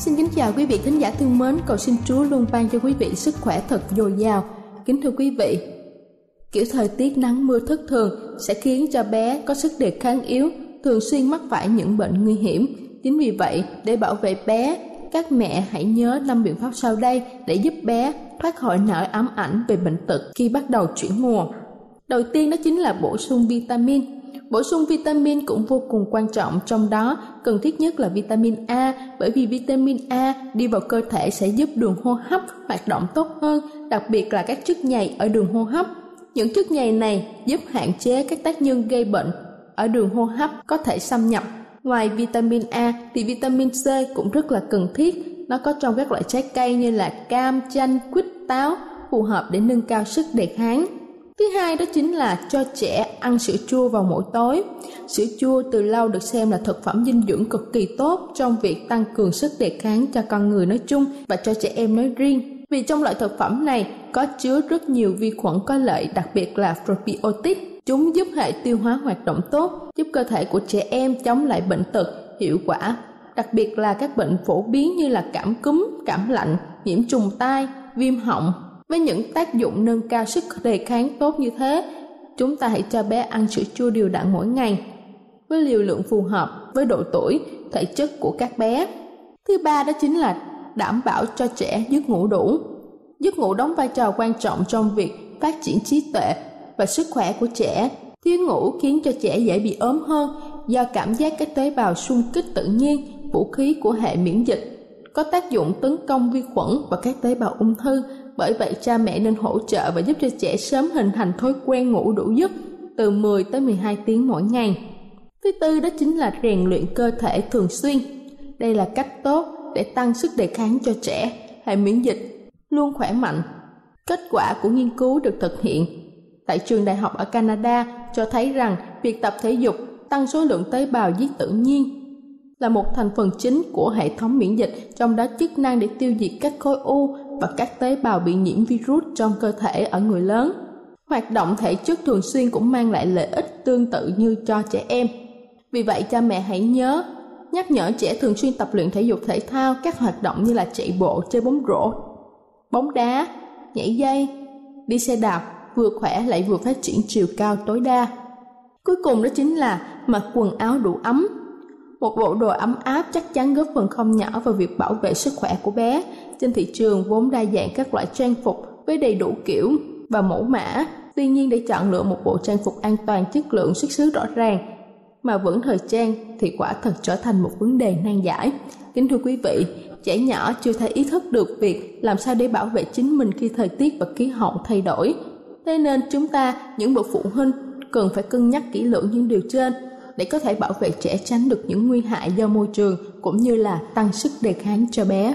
Xin kính chào quý vị khán giả thương mến, cầu xin Chúa luôn ban cho quý vị sức khỏe thật dồi dào. Kính thưa quý vị, kiểu thời tiết nắng mưa thất thường sẽ khiến cho bé có sức đề kháng yếu, thường xuyên mắc phải những bệnh nguy hiểm. Chính vì vậy, để bảo vệ bé, các mẹ hãy nhớ năm biện pháp sau đây để giúp bé thoát khỏi nỗi ám ảnh về bệnh tật khi bắt đầu chuyển mùa. Đầu tiên đó chính là bổ sung vitamin. Bổ sung vitamin cũng vô cùng quan trọng, trong đó cần thiết nhất là vitamin A, bởi vì vitamin A đi vào cơ thể sẽ giúp đường hô hấp hoạt động tốt hơn, đặc biệt là các chất nhầy ở đường hô hấp. Những chất nhầy này giúp hạn chế các tác nhân gây bệnh ở đường hô hấp có thể xâm nhập. Ngoài vitamin A thì vitamin C cũng rất là cần thiết. Nó có trong các loại trái cây như là cam, chanh, quýt, táo, phù hợp để nâng cao sức đề kháng. Thứ hai đó chính là cho trẻ ăn sữa chua vào mỗi tối. Sữa chua từ lâu được xem là thực phẩm dinh dưỡng cực kỳ tốt trong việc tăng cường sức đề kháng cho con người nói chung và cho trẻ em nói riêng. Vì trong loại thực phẩm này có chứa rất nhiều vi khuẩn có lợi, đặc biệt là probiotic. Chúng giúp hệ tiêu hóa hoạt động tốt, giúp cơ thể của trẻ em chống lại bệnh tật hiệu quả, đặc biệt là các bệnh phổ biến như là cảm cúm, cảm lạnh, nhiễm trùng tai, viêm họng, với những tác dụng nâng cao sức đề kháng tốt như thế, chúng ta hãy cho bé ăn sữa chua đều đặn mỗi ngày với liều lượng phù hợp với độ tuổi, thể chất của các bé. Thứ ba đó chính là đảm bảo cho trẻ giấc ngủ đủ. Giấc ngủ đóng vai trò quan trọng trong việc phát triển trí tuệ và sức khỏe của trẻ. Thiếu ngủ khiến cho trẻ dễ bị ốm hơn do cảm giác các tế bào xung kích tự nhiên, vũ khí của hệ miễn dịch có tác dụng tấn công vi khuẩn và các tế bào ung thư bởi vậy cha mẹ nên hỗ trợ và giúp cho trẻ sớm hình thành thói quen ngủ đủ giấc từ 10 tới 12 tiếng mỗi ngày. Thứ tư đó chính là rèn luyện cơ thể thường xuyên. Đây là cách tốt để tăng sức đề kháng cho trẻ, hệ miễn dịch luôn khỏe mạnh. Kết quả của nghiên cứu được thực hiện tại trường đại học ở Canada cho thấy rằng việc tập thể dục tăng số lượng tế bào giết tự nhiên là một thành phần chính của hệ thống miễn dịch, trong đó chức năng để tiêu diệt các khối u và các tế bào bị nhiễm virus trong cơ thể ở người lớn. Hoạt động thể chất thường xuyên cũng mang lại lợi ích tương tự như cho trẻ em. Vì vậy cha mẹ hãy nhớ nhắc nhở trẻ thường xuyên tập luyện thể dục thể thao các hoạt động như là chạy bộ, chơi bóng rổ, bóng đá, nhảy dây, đi xe đạp vừa khỏe lại vừa phát triển chiều cao tối đa. Cuối cùng đó chính là mặc quần áo đủ ấm. Một bộ đồ ấm áp chắc chắn góp phần không nhỏ vào việc bảo vệ sức khỏe của bé. Trên thị trường vốn đa dạng các loại trang phục với đầy đủ kiểu và mẫu mã. Tuy nhiên để chọn lựa một bộ trang phục an toàn, chất lượng, xuất xứ rõ ràng mà vẫn thời trang thì quả thật trở thành một vấn đề nan giải. Kính thưa quý vị, trẻ nhỏ chưa thể ý thức được việc làm sao để bảo vệ chính mình khi thời tiết và khí hậu thay đổi. Thế nên chúng ta, những bậc phụ huynh, cần phải cân nhắc kỹ lưỡng những điều trên để có thể bảo vệ trẻ tránh được những nguy hại do môi trường cũng như là tăng sức đề kháng cho bé.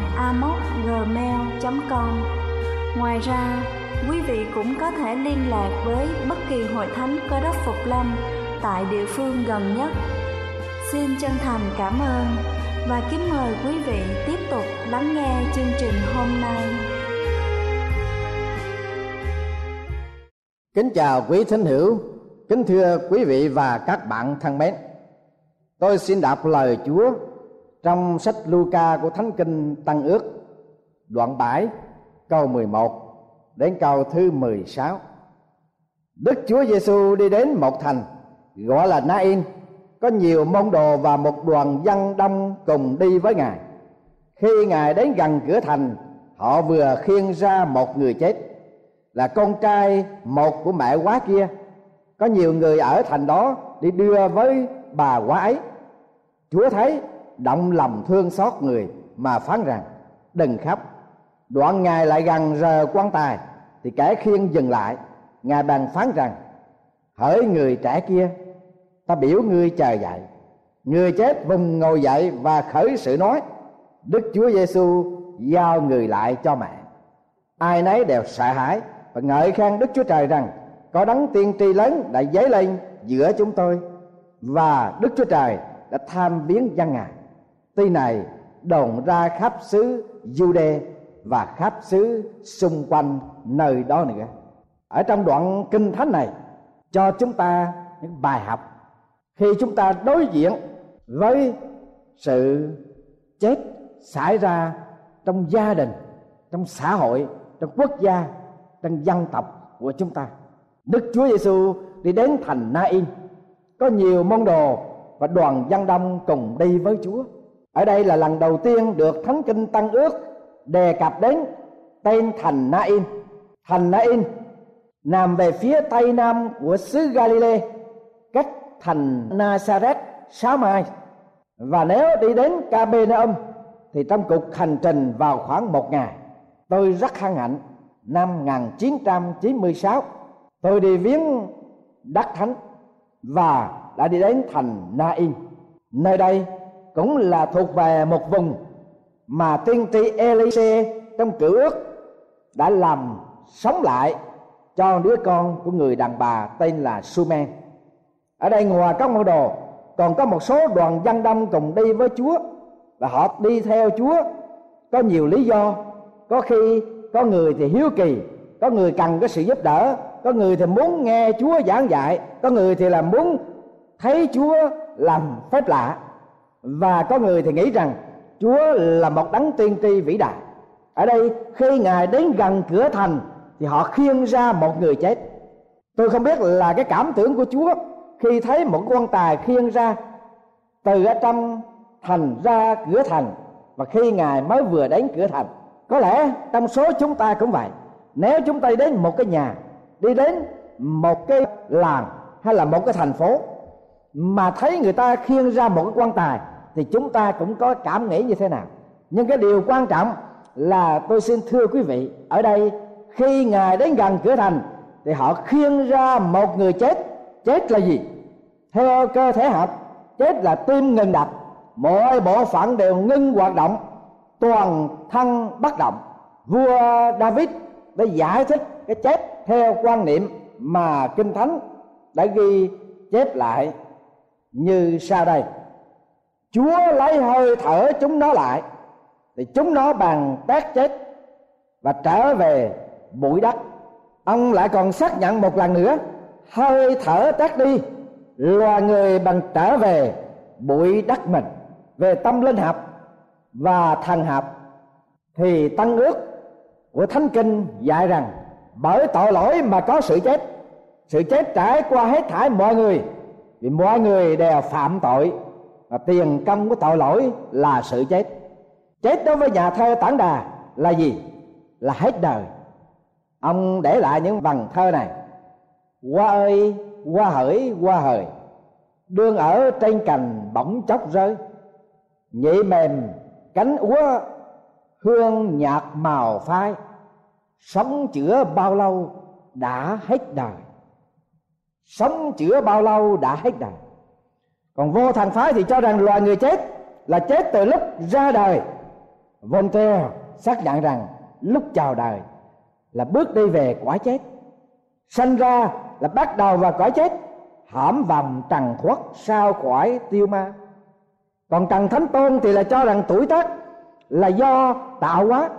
amocgmail.com Ngoài ra, quý vị cũng có thể liên lạc với bất kỳ hội thánh cơ đốc Phục Lâm tại địa phương gần nhất. Xin chân thành cảm ơn và kính mời quý vị tiếp tục lắng nghe chương trình hôm nay. Kính chào quý thính hữu, kính thưa quý vị và các bạn thân mến. Tôi xin đọc lời Chúa trong sách Luca của Thánh Kinh Tăng Ước đoạn 7 câu 11 đến câu thứ 16. Đức Chúa Giêsu đi đến một thành gọi là Nain, có nhiều môn đồ và một đoàn dân đông cùng đi với Ngài. Khi Ngài đến gần cửa thành, họ vừa khiêng ra một người chết là con trai một của mẹ quá kia. Có nhiều người ở thành đó đi đưa với bà quá ấy. Chúa thấy động lòng thương xót người mà phán rằng, đừng khóc, đoạn ngài lại gần rờ quan tài, thì kẻ khiêng dừng lại, ngài bàn phán rằng, hỡi người trẻ kia, ta biểu ngươi chờ dậy. Người chết vùng ngồi dậy và khởi sự nói, đức chúa giêsu giao người lại cho mẹ. Ai nấy đều sợ hãi và ngợi khen đức chúa trời rằng, có đấng tiên tri lớn đã dấy lên giữa chúng tôi, và đức chúa trời đã tham viếng dân ngài tin này, đồn ra khắp xứ Jude và khắp xứ xung quanh nơi đó nữa ở trong đoạn kinh thánh này, cho chúng ta những bài học. Khi chúng ta đối diện với sự chết xảy ra trong gia đình, trong xã hội, trong quốc gia, trong dân tộc của chúng ta, đức chúa giêsu đi đến thành na in có nhiều môn đồ và đoàn dân đông cùng đi với chúa ở đây là lần đầu tiên được thánh kinh tăng ước đề cập đến tên thành Nain. Thành Nain nằm về phía tây nam của xứ Galilee, cách thành Nazareth sáu mai. Và nếu đi đến Capernaum thì trong cuộc hành trình vào khoảng một ngày, tôi rất hân hạnh. Năm 1996 tôi đi viếng đất thánh và đã đi đến thành Nain. Nơi đây cũng là thuộc về một vùng mà tiên tri Elise trong cử ước đã làm sống lại cho đứa con của người đàn bà tên là Sumen. Ở đây ngoài các môn đồ còn có một số đoàn dân đông cùng đi với Chúa và họ đi theo Chúa có nhiều lý do. Có khi có người thì hiếu kỳ, có người cần cái sự giúp đỡ, có người thì muốn nghe Chúa giảng dạy, có người thì là muốn thấy Chúa làm phép lạ và có người thì nghĩ rằng Chúa là một đấng tiên tri vĩ đại. Ở đây, khi ngài đến gần cửa thành, thì họ khiêng ra một người chết. Tôi không biết là cái cảm tưởng của Chúa khi thấy một quan tài khiêng ra từ ở trong thành ra cửa thành, và khi ngài mới vừa đến cửa thành. Có lẽ trong số chúng ta cũng vậy. Nếu chúng ta đến một cái nhà, đi đến một cái làng hay là một cái thành phố mà thấy người ta khiêng ra một cái quan tài, thì chúng ta cũng có cảm nghĩ như thế nào? Nhưng cái điều quan trọng là tôi xin thưa quý vị, ở đây khi ngài đến gần cửa thành, thì họ khiêng ra một người chết. Chết là gì? Theo cơ thể học chết là tim ngừng đập. Mọi bộ phận đều ngưng hoạt động, toàn thân bất động. Vua david đã giải thích cái chết theo quan niệm mà kinh thánh đã ghi chép lại như sau đây. Chúa lấy hơi thở chúng nó lại, thì chúng nó bằng tét chết và trở về bụi đất. Ông lại còn xác nhận một lần nữa, hơi thở tát đi loài người bằng trở về bụi đất mình, về tâm linh học và thần học thì tăng ước của thánh kinh dạy rằng, bởi tội lỗi mà có sự chết sự chết trải qua hết thảy mọi người vì mọi người đều phạm tội và tiền công của tội lỗi là sự chết. Chết đối với nhà thơ tản đà là gì? Là hết đời. Ông để lại những vần thơ này. Qua ơi qua hỡi qua hời. Đương ở trên cành bỗng chốc rơi. Nhị mềm, cánh úa, hương nhạt màu phai. Sống chữa bao lâu đã hết đời sống chữa bao lâu đã hết đời còn vô thần phái thì cho rằng loài người chết là chết từ lúc ra đời. Voltaire xác nhận rằng lúc chào đời là bước đi về quả chết. Sanh ra là bắt đầu vào cõi chết, hãm vòng trần khuất sao khỏi tiêu ma. Còn trần thánh tôn thì là cho rằng tuổi tác là do tạo hóa,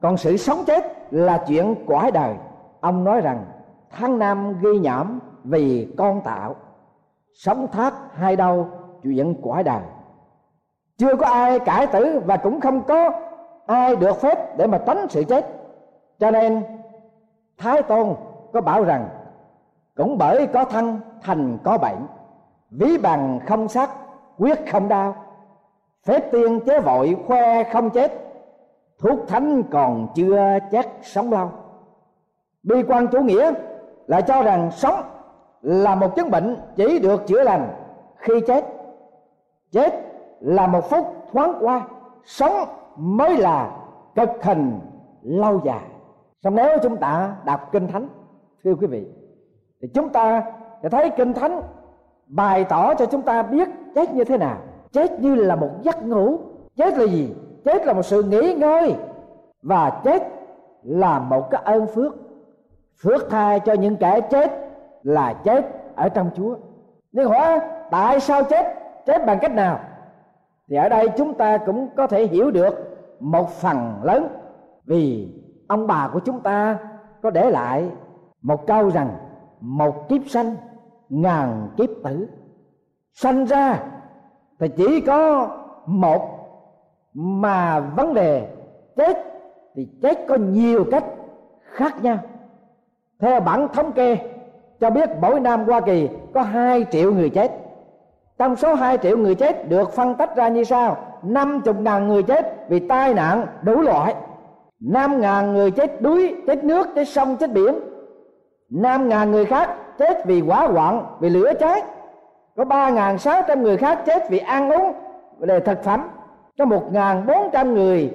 còn sự sống chết là chuyện quả đời. Ông nói rằng, tháng năm ghi nhẩm vì con tạo. Sống thác hai đâu chuyện quả đời chưa có ai cải tử và cũng không có ai được phép để mà tránh sự chết. Cho nên, thái tôn có bảo rằng, cũng bởi có thân thành có bệnh, ví bằng không sắc quyết không đau. Phép tiên chế vội khoe không chết, thuốc thánh còn chưa chắc sống lâu. Bi quan chủ nghĩa lại cho rằng sống là một chứng bệnh chỉ được chữa lành khi chết. Chết là một phút thoáng qua, sống mới là cực hình lâu dài. Xong nếu chúng ta đọc kinh thánh, thưa quý vị, thì chúng ta sẽ thấy kinh thánh bày tỏ cho chúng ta biết chết như thế nào. Chết như là một giấc ngủ. Chết là gì? Chết là một sự nghỉ ngơi. Và chết là một cái ơn phước. Phước thai cho những kẻ chết là chết ở trong chúa. Nhưng hỏi, tại sao chết? Chết bằng cách nào? Thì ở đây chúng ta cũng có thể hiểu được một phần lớn vì ông bà của chúng ta có để lại một câu rằng, một kiếp sanh, ngàn kiếp tử. Sanh ra thì chỉ có một, mà vấn đề chết thì chết có nhiều cách khác nhau. Theo bản thống kê cho biết mỗi năm Hoa Kỳ có 2 triệu người chết. Trong số 2 triệu người chết được phân tách ra như sau. 50 ngàn người chết vì tai nạn đủ loại. 5 ngàn người chết đuối, chết nước, chết sông, chết biển. 5 ngàn người khác chết vì hỏa hoạn, vì lửa cháy. Có 3 ngàn 600 người khác chết vì ăn uống về thực phẩm. Có 1 ngàn 400 người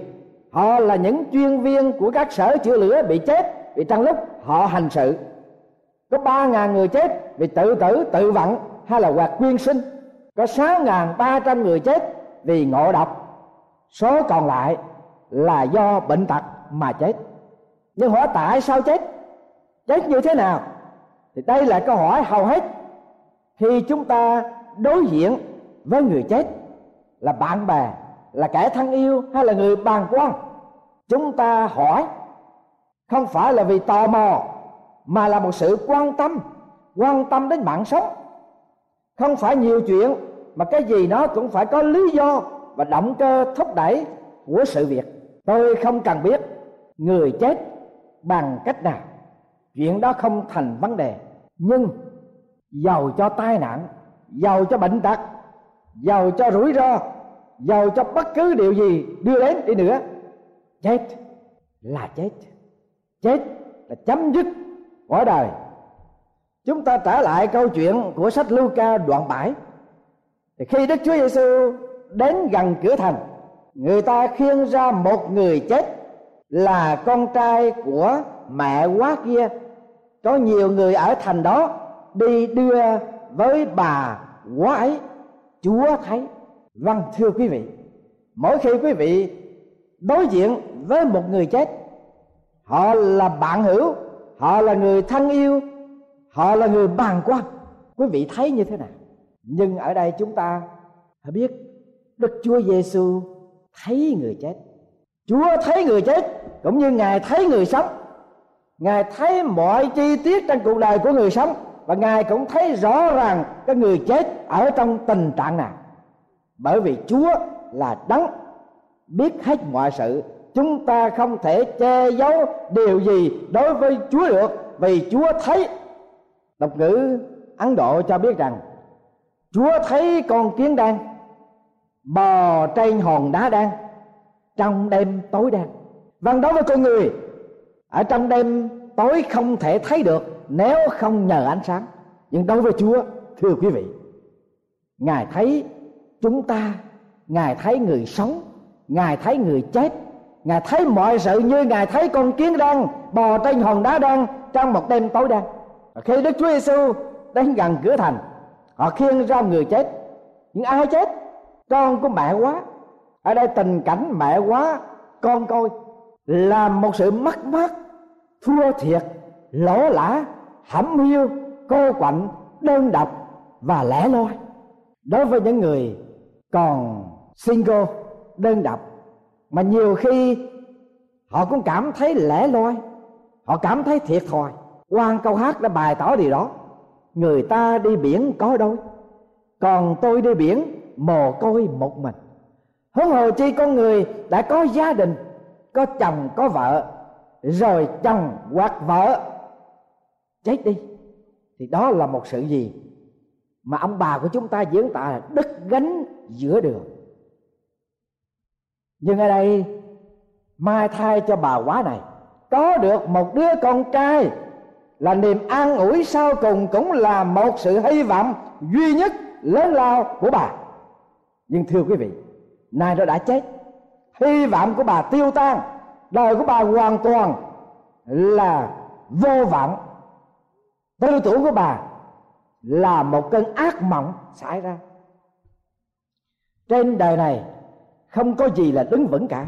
Họ là những chuyên viên của các sở chữa lửa bị chết Vì trong lúc họ hành sự. Có ba ngàn người chết vì tự tử, tự vận hay là hoạt quyên sinh. Có 6.300 người chết vì ngộ độc. Số còn lại là do bệnh tật mà chết. Nhưng hỏi tại sao chết? Chết như thế nào? Thì đây là câu hỏi hầu hết khi chúng ta đối diện với người chết. Là bạn bè là kẻ thân yêu hay là người bàn quan? Chúng ta hỏi không phải là vì tò mò mà là một sự quan tâm quan tâm đến mạng sống. Không phải nhiều chuyện, mà cái gì nó cũng phải có lý do và động cơ thúc đẩy của sự việc. Tôi không cần biết người chết bằng cách nào. Chuyện đó không thành vấn đề. Nhưng giàu cho tai nạn, giàu cho bệnh tật, giàu cho rủi ro, giàu cho bất cứ điều gì đưa đến đi nữa. Chết là chết. Chết là chấm dứt cõi đời. Chúng ta trả lại câu chuyện của sách Luca đoạn 7 thì khi Đức Chúa Giêsu đến gần cửa thành, người ta khiêng ra một người chết là con trai của mẹ quá kia. Có nhiều người ở thành đó đi đưa với bà quá ấy. Chúa thấy. Vâng thưa quý vị, mỗi khi quý vị đối diện với một người chết, họ là bạn hữu họ là người thân yêu, họ là người bàn quan. Quý vị thấy như thế nào? Nhưng ở đây chúng ta phải biết, đức chúa giêsu thấy người chết. Chúa thấy người chết, cũng như ngài thấy người sống. Ngài thấy mọi chi tiết trong cuộc đời của người sống, và ngài cũng thấy rõ ràng cái người chết ở trong tình trạng nào. Bởi vì chúa là đấng, biết hết mọi sự chúng ta không thể che giấu điều gì đối với chúa được, vì chúa thấy. Độc ngữ ấn độ cho biết rằng, chúa thấy con kiến đen bò trên hòn đá đen trong đêm tối đen. Vâng đối với con người, ở trong đêm tối không thể thấy được nếu không nhờ ánh sáng. Nhưng đối với chúa, thưa quý vị, ngài thấy chúng ta, ngài thấy người sống, ngài thấy người chết ngài thấy mọi sự như ngài thấy con kiến đang, bò trên hòn đá đang, trong một đêm tối đen. Khi đức chúa giêsu đến gần cửa thành, họ khiêng ra người chết. Những ai chết? Con của mẹ quá. Ở đây tình cảnh mẹ quá, con coi, là một sự mất mát, thua thiệt, lỗ lã, hẩm hiu, cô quạnh, đơn độc và lẻ loi. Đối với những người còn single đơn độc mà nhiều khi, họ cũng cảm thấy lẻ loi, họ cảm thấy thiệt thòi. Quan câu hát đã bày tỏ điều đó. Người ta đi biển có đôi, còn tôi đi biển mồ côi một mình. Huống hồ chi con người đã có gia đình, có chồng, có vợ, rồi chồng hoặc vợ chết đi, thì đó là một sự gì mà ông bà của chúng ta diễn tả là đứt gánh giữa đường nhưng ở đây, mai thai cho bà quá này, có được một đứa con trai là niềm an ủi sau cùng cũng là một sự hy vọng duy nhất lớn lao của bà. Nhưng thưa quý vị, nay nó đã chết. Hy vọng của bà tiêu tan, đời của bà hoàn toàn là vô vọng. Tư tưởng của bà là một cơn ác mộng xảy ra. Trên đời này không có gì là đứng vững cả.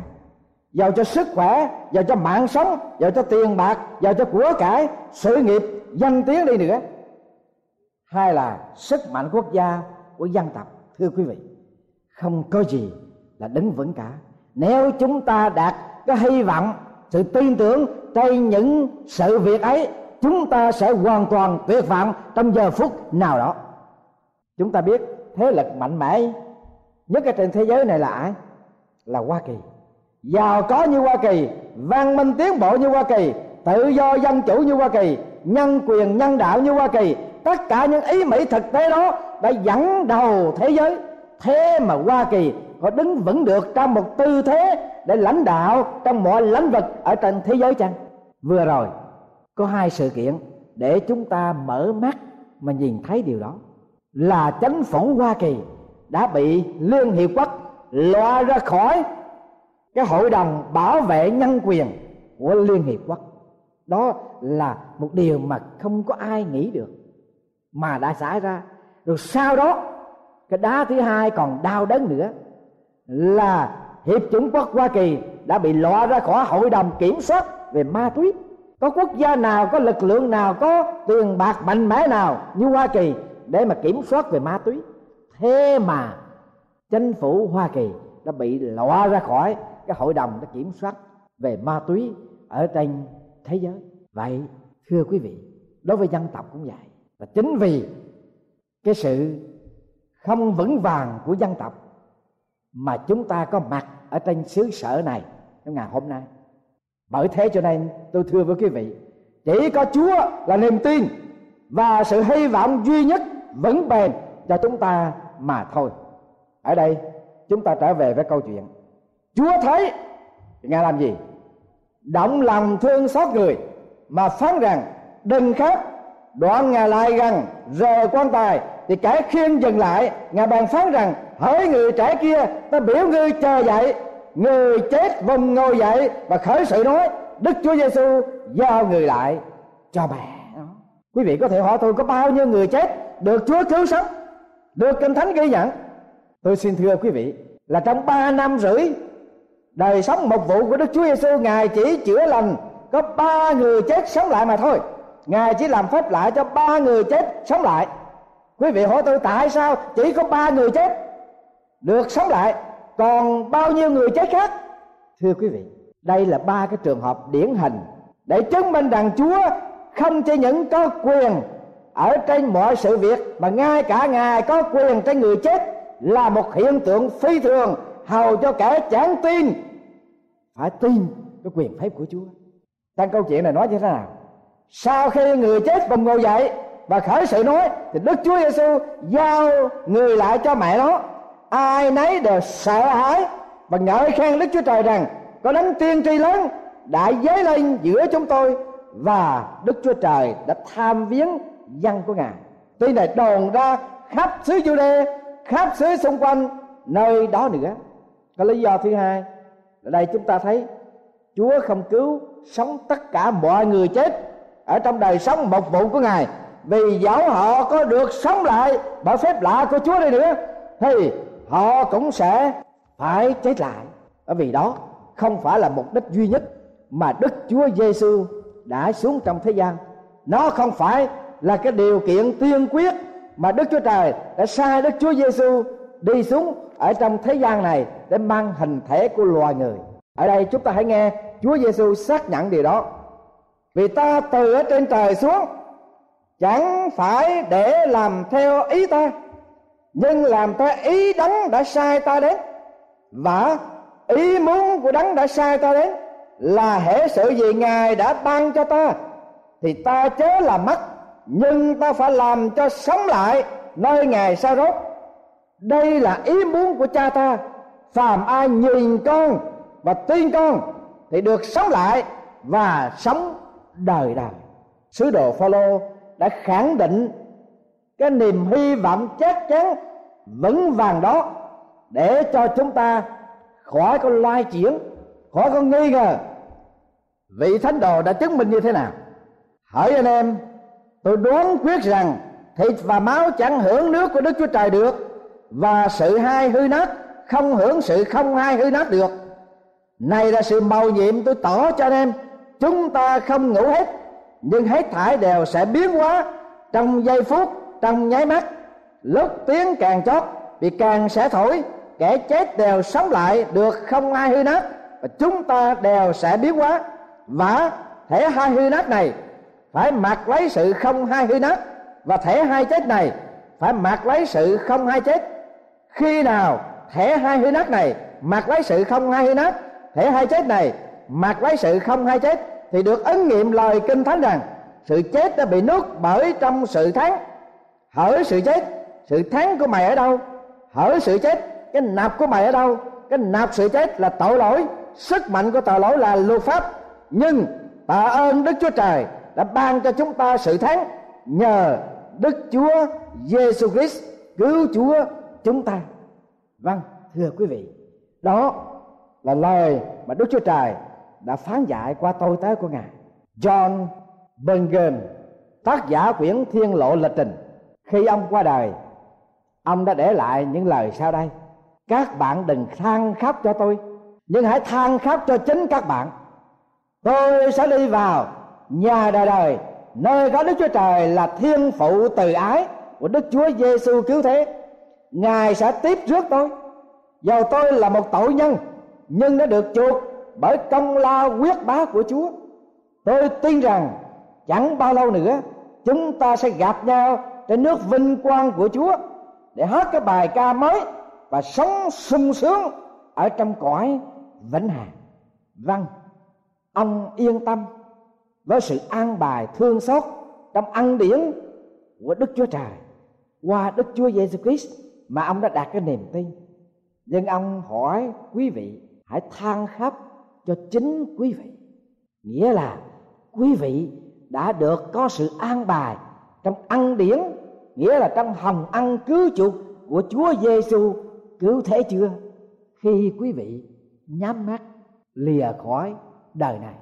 Giàu cho sức khỏe, giàu cho mạng sống, giàu cho tiền bạc, giàu cho của cải, sự nghiệp, danh tiếng đi nữa. Hay là sức mạnh quốc gia, của dân tộc, thưa quý vị. Không có gì là đứng vững cả. Nếu chúng ta đạt cái hy vọng, sự tin tưởng trên những sự việc ấy, chúng ta sẽ hoàn toàn tuyệt vọng trong giờ phút nào đó. Chúng ta biết thế lực mạnh mẽ nhất ở trên thế giới này là ai? Là hoa kỳ. Giàu có như hoa kỳ văn minh tiến bộ như hoa kỳ, tự do dân chủ như hoa kỳ, nhân quyền nhân đạo như hoa kỳ, tất cả những ý mỹ thực tế đó đã dẫn đầu thế giới. Thế mà hoa kỳ có đứng vững được trong một tư thế để lãnh đạo trong mọi lĩnh vực ở trên thế giới chăng? Vừa rồi, có hai sự kiện để chúng ta mở mắt mà nhìn thấy điều đó. Là chính phủ hoa kỳ đã bị liên hiệp quốc loại ra khỏi cái hội đồng bảo vệ nhân quyền của liên hiệp quốc. Đó là một điều mà không có ai nghĩ được, mà đã xảy ra. Rồi sau đó, cái đá thứ hai còn đau đớn nữa, là hiệp chủng quốc hoa kỳ đã bị loại ra khỏi hội đồng kiểm soát về ma túy. Có quốc gia nào, có lực lượng nào, có tiền bạc mạnh mẽ nào như hoa kỳ để mà kiểm soát về ma túy? Thế mà chính phủ hoa kỳ đã bị loại ra khỏi cái hội đồng đã kiểm soát về ma túy ở trên thế giới. Vậy, thưa quý vị, đối với dân tộc cũng vậy. Và chính vì cái sự không vững vàng của dân tộc mà chúng ta có mặt ở trên xứ sở này trong ngày hôm nay. Bởi thế cho nên tôi thưa với quý vị, chỉ có chúa là niềm tin và sự hy vọng duy nhất vững bền cho chúng ta mà thôi ở đây, chúng ta trở về với câu chuyện. Chúa thấy, ngài làm gì? Động lòng thương xót người, mà phán rằng, đừng khóc, đoạn ngài lại gần, rời quan tài. Thì kẻ khiên dừng lại, ngài bàn phán rằng, hỡi người trẻ kia, ta biểu ngươi chờ dậy. Người chết vùng ngồi dậy và khởi sự nói, đức chúa giêsu giao người lại cho mẹ. Quý vị có thể hỏi tôi có bao nhiêu người chết được chúa cứu sống, được kinh thánh ghi nhận? Tôi xin thưa quý vị là trong ba năm rưỡi, đời sống một vụ của đức chúa giêsu ngài chỉ chữa lành, có ba người chết sống lại mà thôi. Ngài chỉ làm phép lại cho ba người chết sống lại. Quý vị hỏi tôi tại sao chỉ có ba người chết được sống lại, còn bao nhiêu người chết khác? Thưa quý vị, đây là ba cái trường hợp điển hình để chứng minh rằng chúa không chỉ những có quyền ở trên mọi sự việc mà ngay cả ngài có quyền trên người chết là một hiện tượng phi thường, hầu cho kẻ chẳng tin. Phải tin cái quyền phép của chúa. Trong câu chuyện này nói như thế nào? Sau khi người chết bồng ngồi dậy và khởi sự nói, thì đức chúa giêsu giao người lại cho mẹ nó. Ai nấy đều sợ hãi và ngợi khen đức chúa trời rằng có đấng tiên tri lớn đã dấy lên giữa chúng tôi và đức chúa trời đã tham viếng dân của ngài. Tin này đồn ra khắp xứ Jude khắp xứ xung quanh nơi đó nữa. Có lý do thứ hai ở đây chúng ta thấy Chúa không cứu sống tất cả mọi người chết ở trong đời sống một vụ của Ngài, vì dẫu họ có được sống lại bởi phép lạ của Chúa đi nữa, thì họ cũng sẽ phải chết lại. Bởi vì đó không phải là mục đích duy nhất mà Đức Chúa Giêsu đã xuống trong thế gian. Nó không phải là cái điều kiện tiên quyết mà Đức Chúa Trời đã sai Đức Chúa Giêsu đi xuống ở trong thế gian này để mang hình thể của loài người. Ở đây chúng ta hãy nghe Chúa Giêsu xác nhận điều đó. Vì ta từ ở trên trời xuống, chẳng phải để làm theo ý ta, nhưng làm theo ý đấng đã sai ta đến. Và ý muốn của đấng đã sai ta đến là hệ sự gì ngài đã ban cho ta, thì ta chớ là mất nhưng ta phải làm cho sống lại nơi ngài sa rốt đây là ý muốn của cha ta. Phàm ai nhìn con và tin con thì được sống lại và sống đời đời. Sứ đồ phaolô đã khẳng định cái niềm hy vọng chắc chắn, vững vàng đó để cho chúng ta khỏi con loai chuyển, khỏi con nghi ngờ. Vị thánh đồ đã chứng minh như thế nào? Hỏi anh em tôi đoán quyết rằng thịt và máu chẳng hưởng nước của đức chúa trời được, và sự hai hư nát không hưởng sự không hai hư nát được. Này là sự màu nhiệm tôi tỏ cho anh em, chúng ta không ngủ hết, nhưng hết thải đều sẽ biến hóa trong giây phút, trong nháy mắt. Lúc tiếng càng chót bị càng sẽ thổi, kẻ chết đều sống lại được không ai hư nát, và chúng ta đều sẽ biến hóa. Và thể hai hư nát này phải mặc lấy sự không hai hư nát và thể hai chết này. Phải mặc lấy sự không hai chết. Khi nào thể hai hư nát này mặc lấy sự không hai hư nát thể hai chết này mặc lấy sự không hai chết, thì được ứng nghiệm lời kinh thánh rằng, sự chết đã bị nuốt bởi trong sự thắng hỡi sự chết, sự thắng của mày ở đâu? Hỡi sự chết, cái nạp của mày ở đâu? Cái nạp sự chết là tội lỗi, sức mạnh của tội lỗi là luật pháp. Nhưng tạ ơn đức chúa trời đã ban cho chúng ta sự thắng nhờ đức chúa giêsu christ, cứu chúa chúng ta. Vâng thưa quý vị, đó là lời mà đức chúa trời đã phán dạy qua tôi tới của ngài. John bunyan, tác giả quyển thiên lộ lịch trình, khi ông qua đời, ông đã để lại những lời sau đây. Các bạn đừng than khóc cho tôi, nhưng hãy than khóc cho chính các bạn. Tôi sẽ đi vào nhà đời đời, nơi có đức chúa trời là thiên phụ từ ái của đức chúa giêsu cứu thế. Ngài sẽ tiếp rước tôi. Dầu tôi là một tội nhân, nhưng đã được chuộc bởi công lao quyết bá của chúa. Tôi tin rằng, chẳng bao lâu nữa, chúng ta sẽ gặp nhau trên nước vinh quang của chúa để hát cái bài ca mới và sống sung sướng ở trong cõi vĩnh hằng. Vâng ông yên tâm với sự an bài, thương xót, trong ăn điển của đức chúa trời, qua đức chúa giêsu christ mà ông đã đạt cái niềm tin. Nhưng ông hỏi quý vị, hãy than khắp cho chính quý vị. Nghĩa là quý vị đã được có sự an bài trong ăn điển, nghĩa là trong hồng ăn cứu chuộc của Chúa Giêsu cứu thế chưa? Khi quý vị nhắm mắt, lìa khỏi đời này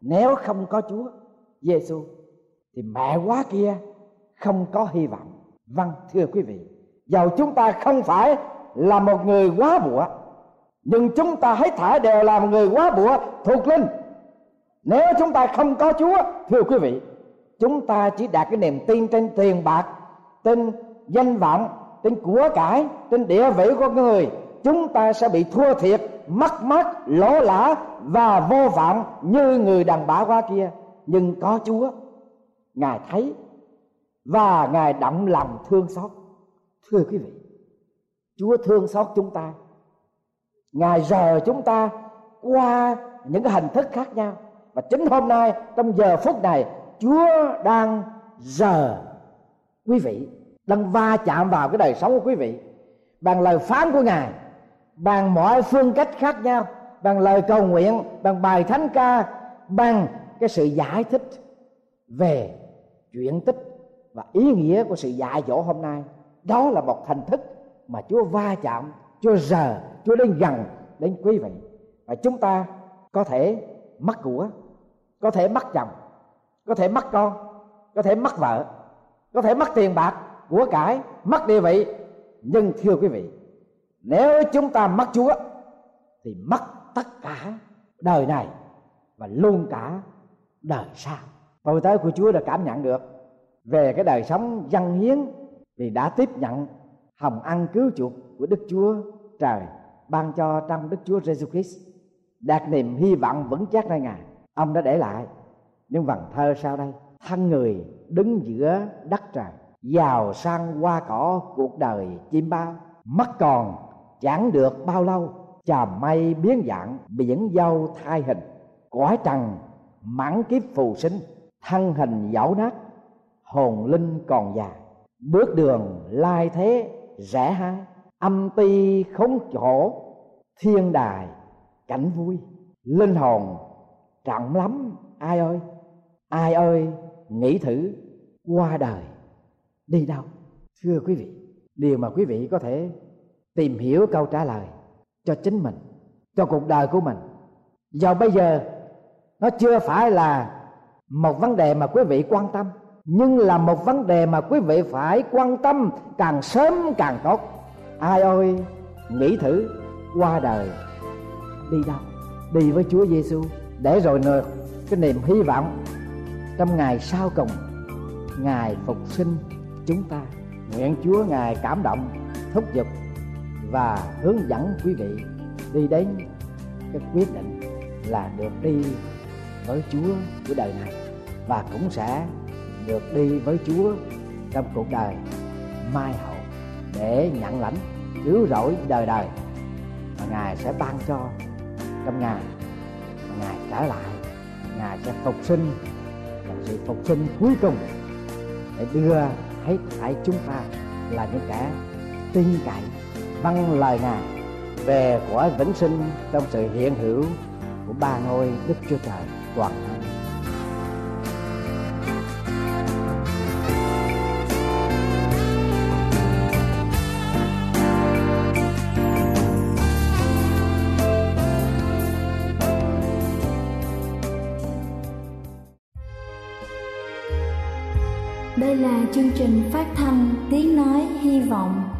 nếu không có Chúa Giêsu thì mẹ quá kia không có hy vọng. Vâng thưa quý vị, dầu chúng ta không phải là một người quá bụa, nhưng chúng ta hết thảy đều là một người quá bụa thuộc linh. Nếu chúng ta không có chúa, thưa quý vị, chúng ta chỉ đạt cái niềm tin trên tiền bạc trên danh vọng trên của cải trên địa vị của người, chúng ta sẽ bị thua thiệt mất mát lỗ lã và vô vọng như người đàn bà qua kia. Nhưng có chúa, ngài thấy và ngài động lòng thương xót. Thưa quý vị, chúa thương xót chúng ta. Ngài rờ chúng ta qua những cái hình thức khác nhau. Và chính hôm nay, trong giờ phút này, chúa đang rờ. Quý vị, đang va chạm vào cái đời sống của quý vị bằng lời phán của ngài bằng mọi phương cách khác nhau. Bằng lời cầu nguyện, bằng bài thánh ca, bằng cái sự giải thích về chuyện tích và ý nghĩa của sự dạy dỗ hôm nay. Đó là một thành thức mà Chúa va chạm, Chúa giờ Chúa đến gần đến quý vị. Và chúng ta có thể mất của, có thể mất chồng, có thể mất con, có thể mất vợ, có thể mất tiền bạc của cải mất địa vị. Nhưng thưa quý vị nếu chúng ta mất chúa, thì mất tất cả đời này và luôn cả đời sau. Tôi tới của chúa đã cảm nhận được về cái đời sống dân hiến vì đã tiếp nhận hồng ăn cứu chuộc của đức chúa trời ban cho trong đức chúa giêsu christ. Đạt niềm hy vọng vững chắc nơi ngài. Ông đã để lại những vần thơ sau đây. Thân người đứng giữa đất trời, giàu sang hoa cỏ cuộc đời chim bao mất còn chẳng được bao lâu trà mây biến dạng biển dâu thai hình. Cõi trần, mãn kiếp phù sinh, thân hình dẫu nát, hồn linh còn già. Bước đường lai thế, rẽ hai âm ti khốn khổ thiên đài, cảnh vui. Linh hồn, trọng lắm, ai ơi? Ai ơi? Nghĩ thử, qua đời, đi đâu? Thưa quý vị, điều mà quý vị có thể tìm hiểu câu trả lời cho chính mình, cho cuộc đời của mình. Vào bây giờ, nó chưa phải là một vấn đề mà quý vị quan tâm, nhưng là một vấn đề mà quý vị phải quan tâm càng sớm càng tốt. Ai ơi nghĩ thử qua đời, đi đâu? Đi với Chúa Giêsu để rồi nửa cái niềm hy vọng trong ngày sau cùng. Ngài phục sinh chúng ta. Nguyện Chúa ngài cảm động, thúc giục và hướng dẫn quý vị đi đến cái quyết định là được đi với Chúa của đời này và cũng sẽ được đi với Chúa trong cuộc đời mai hậu để nhận lãnh, cứu rỗi đời đời. Mà Ngài sẽ ban cho trong Ngài mà Ngài trở lại. Ngài sẽ phục sinh một sự phục sinh cuối cùng để đưa hết thảy chúng ta là những kẻ tin cậy vâng lời ngài về cõi vĩnh sinh trong sự hiện hữu của ba ngôi đức chúa trời toàn năng Đây là chương trình phát thanh Tiếng Nói Hy Vọng